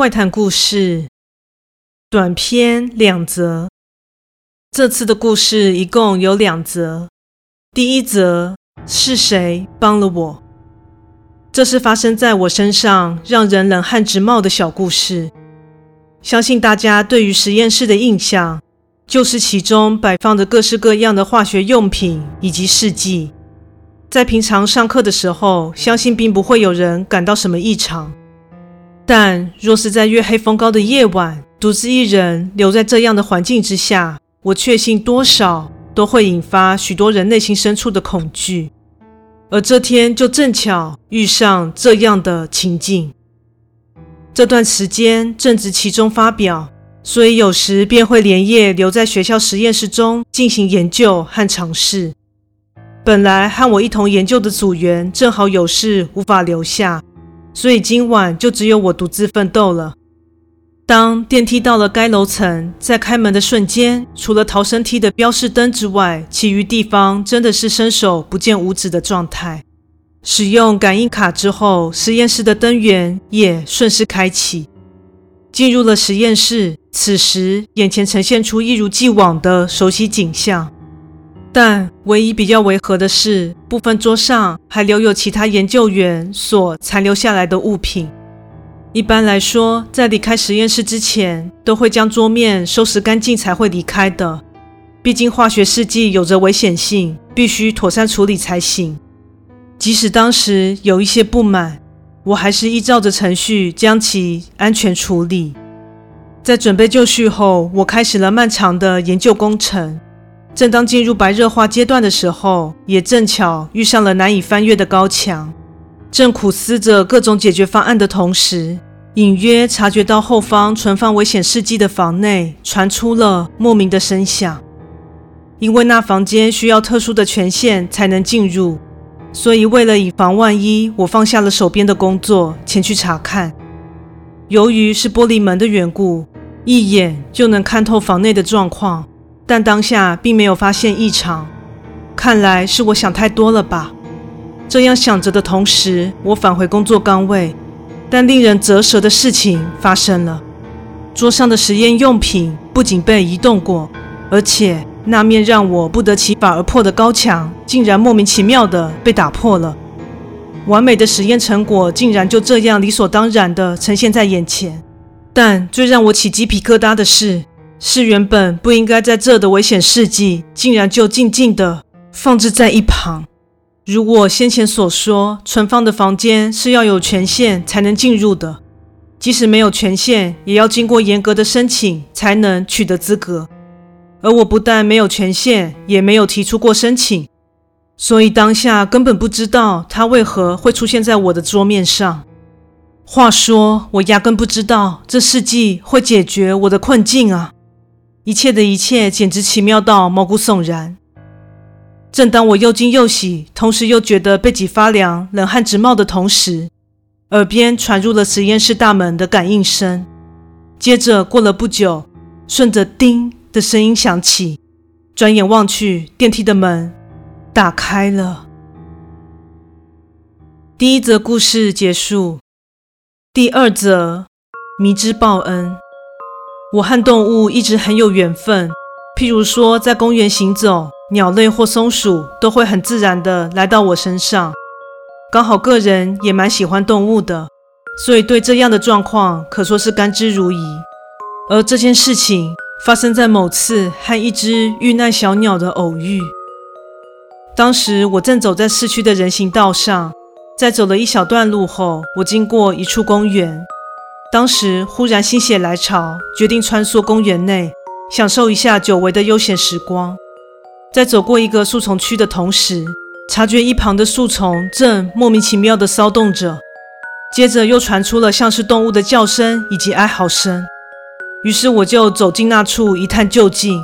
怪谈故事短篇两则。这次的故事一共有两则。第一则是谁帮了我？这是发生在我身上让人冷汗直冒的小故事。相信大家对于实验室的印象，就是其中摆放着各式各样的化学用品以及试剂。在平常上课的时候，相信并不会有人感到什么异常。但若是在月黑风高的夜晚，独自一人留在这样的环境之下，我确信多少都会引发许多人内心深处的恐惧。而这天就正巧遇上这样的情境。这段时间正值期中发表，所以有时便会连夜留在学校实验室中进行研究和尝试。本来和我一同研究的组员正好有事无法留下。所以今晚就只有我独自奋斗了。当电梯到了该楼层，在开门的瞬间，除了逃生梯的标示灯之外，其余地方真的是伸手不见五指的状态。使用感应卡之后，实验室的灯源也顺势开启。进入了实验室，此时眼前呈现出一如既往的熟悉景象。但唯一比较违和的是，部分桌上还留有其他研究员所残留下来的物品。一般来说，在离开实验室之前，都会将桌面收拾干净才会离开的。毕竟化学试剂有着危险性，必须妥善处理才行。即使当时有一些不满，我还是依照着程序将其安全处理。在准备就绪后，我开始了漫长的研究工程。正当进入白热化阶段的时候，也正巧遇上了难以翻越的高墙。正苦思着各种解决方案的同时，隐约察觉到后方存放危险试剂的房内传出了莫名的声响。因为那房间需要特殊的权限才能进入，所以为了以防万一，我放下了手边的工作，前去查看。由于是玻璃门的缘故，一眼就能看透房内的状况。但当下并没有发现异常，看来是我想太多了吧。这样想着的同时，我返回工作岗位。但令人啧舌的事情发生了：桌上的实验用品不仅被移动过，而且那面让我不得其法而破的高墙，竟然莫名其妙地被打破了。完美的实验成果竟然就这样理所当然地呈现在眼前。但最让我起鸡皮疙瘩的是。是原本不应该在这的危险试剂，竟然就静静地放置在一旁。如我先前所说，存放的房间是要有权限才能进入的，即使没有权限，也要经过严格的申请才能取得资格。而我不但没有权限，也没有提出过申请，所以当下根本不知道它为何会出现在我的桌面上。话说，我压根不知道这试剂会解决我的困境啊！一切的一切简直奇妙到毛骨悚然。正当我又惊又喜，同时又觉得背脊发凉、冷汗直冒的同时，耳边传入了实验室大门的感应声。接着过了不久，顺着“叮”的声音响起，转眼望去，电梯的门打开了。第一则故事结束。第二则，迷之报恩。我和动物一直很有缘分，譬如说在公园行走，鸟类或松鼠都会很自然地来到我身上。刚好个人也蛮喜欢动物的，所以对这样的状况可说是甘之如饴。而这件事情发生在某次和一只遇难小鸟的偶遇。当时我正走在市区的人行道上，在走了一小段路后，我经过一处公园。当时忽然心血来潮，决定穿梭公园内，享受一下久违的悠闲时光。在走过一个树丛区的同时，察觉一旁的树丛正莫名其妙地骚动着，接着又传出了像是动物的叫声以及哀嚎声。于是我就走进那处一探究竟，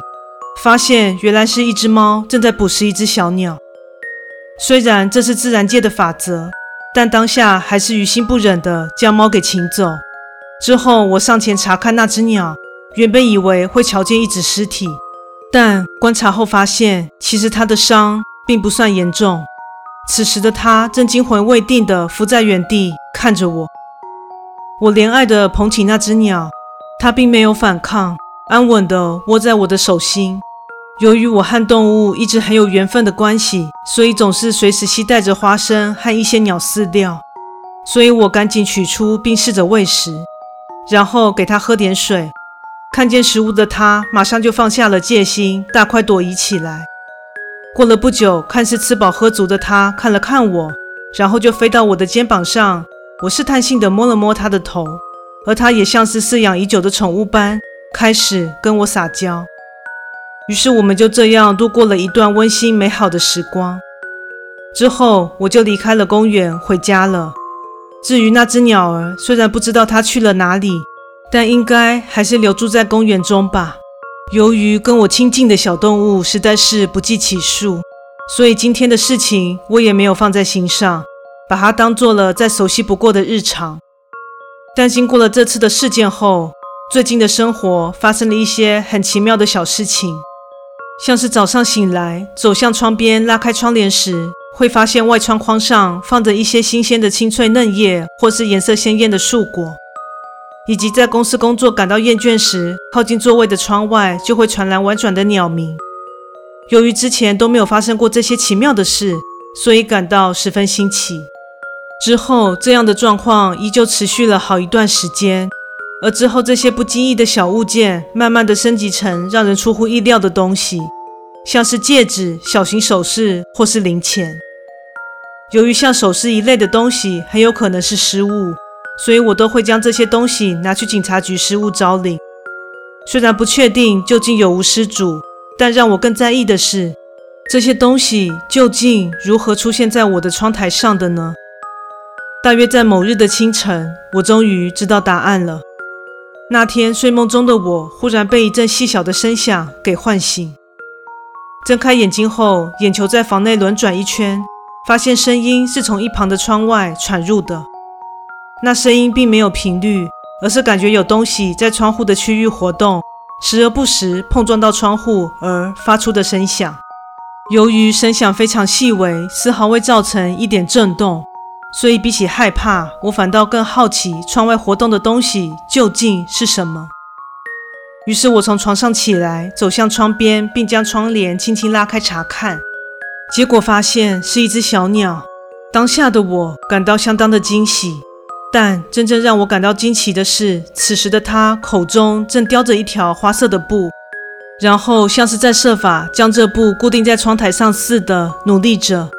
发现原来是一只猫正在捕食一只小鸟。虽然这是自然界的法则，但当下还是于心不忍地将猫给请走。之后，我上前查看那只鸟，原本以为会瞧见一只尸体，但观察后发现，其实它的伤并不算严重。此时的它正惊魂未定地伏在原地看着我。我怜爱地捧起那只鸟，它并没有反抗，安稳地窝在我的手心。由于我和动物一直很有缘分的关系，所以总是随时携带着花生和一些鸟饲料。所以我赶紧取出并试着喂食，然后给它喝点水。看见食物的它马上就放下了戒心，大快朵颐起来。过了不久，看似吃饱喝足的它看了看我，然后就飞到我的肩膀上。我试探性地摸了摸它的头，而它也像是饲养已久的宠物般，开始跟我撒娇。于是我们就这样度过了一段温馨美好的时光。之后我就离开了公园，回家了。至于那只鸟儿，虽然不知道它去了哪里，但应该还是留住在公园中吧。由于跟我亲近的小动物实在是不计其数，所以今天的事情我也没有放在心上，把它当做了再熟悉不过的日常。但经过了这次的事件后，最近的生活发生了一些很奇妙的小事情。像是早上醒来，走向窗边，拉开窗帘时，会发现外窗框上放着一些新鲜的青翠嫩叶，或是颜色鲜艳的树果；以及在公司工作感到厌倦时，靠近座位的窗外就会传来婉转的鸟鸣。由于之前都没有发生过这些奇妙的事，所以感到十分新奇。之后，这样的状况依旧持续了好一段时间。而之后，这些不经意的小物件，慢慢的升级成让人出乎意料的东西，像是戒指、小型首饰或是零钱。由于像首饰一类的东西很有可能是失物，所以我都会将这些东西拿去警察局失物招领。虽然不确定究竟有无失主，但让我更在意的是，这些东西究竟如何出现在我的窗台上的呢？大约在某日的清晨，我终于知道答案了。那天睡梦中的我，忽然被一阵细小的声响给唤醒。睁开眼睛后，眼球在房内轮转一圈，发现声音是从一旁的窗外传入的。那声音并没有频率，而是感觉有东西在窗户的区域活动，时而不时碰撞到窗户而发出的声响。由于声响非常细微，丝毫未造成一点震动。所以，比起害怕，我反倒更好奇窗外活动的东西究竟是什么。于是，我从床上起来，走向窗边，并将窗帘轻轻拉开查看。结果发现是一只小鸟。当下的我感到相当的惊喜，但真正让我感到惊奇的是，此时的它口中正叼着一条花色的布，然后像是在设法将这布固定在窗台上似的努力着。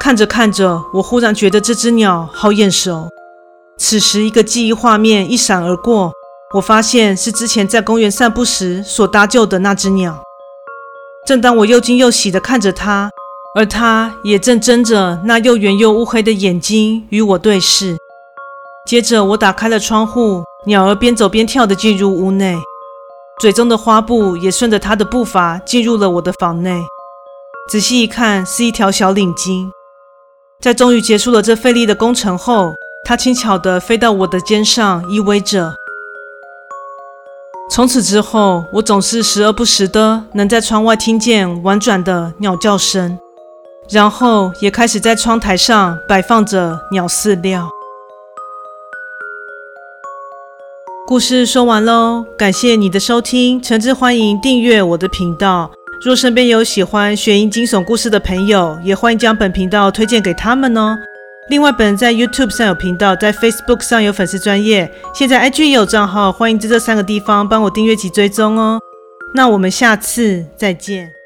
看着看着，我忽然觉得这只鸟好眼熟。此时，一个记忆画面一闪而过，我发现是之前在公园散步时所搭救的那只鸟。正当我又惊又喜地看着他，而他也正睁着那又圆又乌黑的眼睛与我对视。接着，我打开了窗户，鸟儿边走边跳地进入屋内，嘴中的花布也顺着它的步伐进入了我的房内。仔细一看，是一条小领巾。在终于结束了这费力的工程后，它轻巧地飞到我的肩上，依偎着。从此之后，我总是时而不时的能在窗外听见婉转的鸟叫声，然后也开始在窗台上摆放着鸟饲料。故事说完喽，感谢你的收听，诚挚欢迎订阅我的频道。若身边有喜欢悬疑惊悚故事的朋友，也欢迎将本频道推荐给他们哦。另外，本人在 YouTube 上有频道，在 Facebook 上有粉丝专业，现在 IG 也有账号，欢迎在这三个地方帮我订阅及追踪哦。那我们下次再见。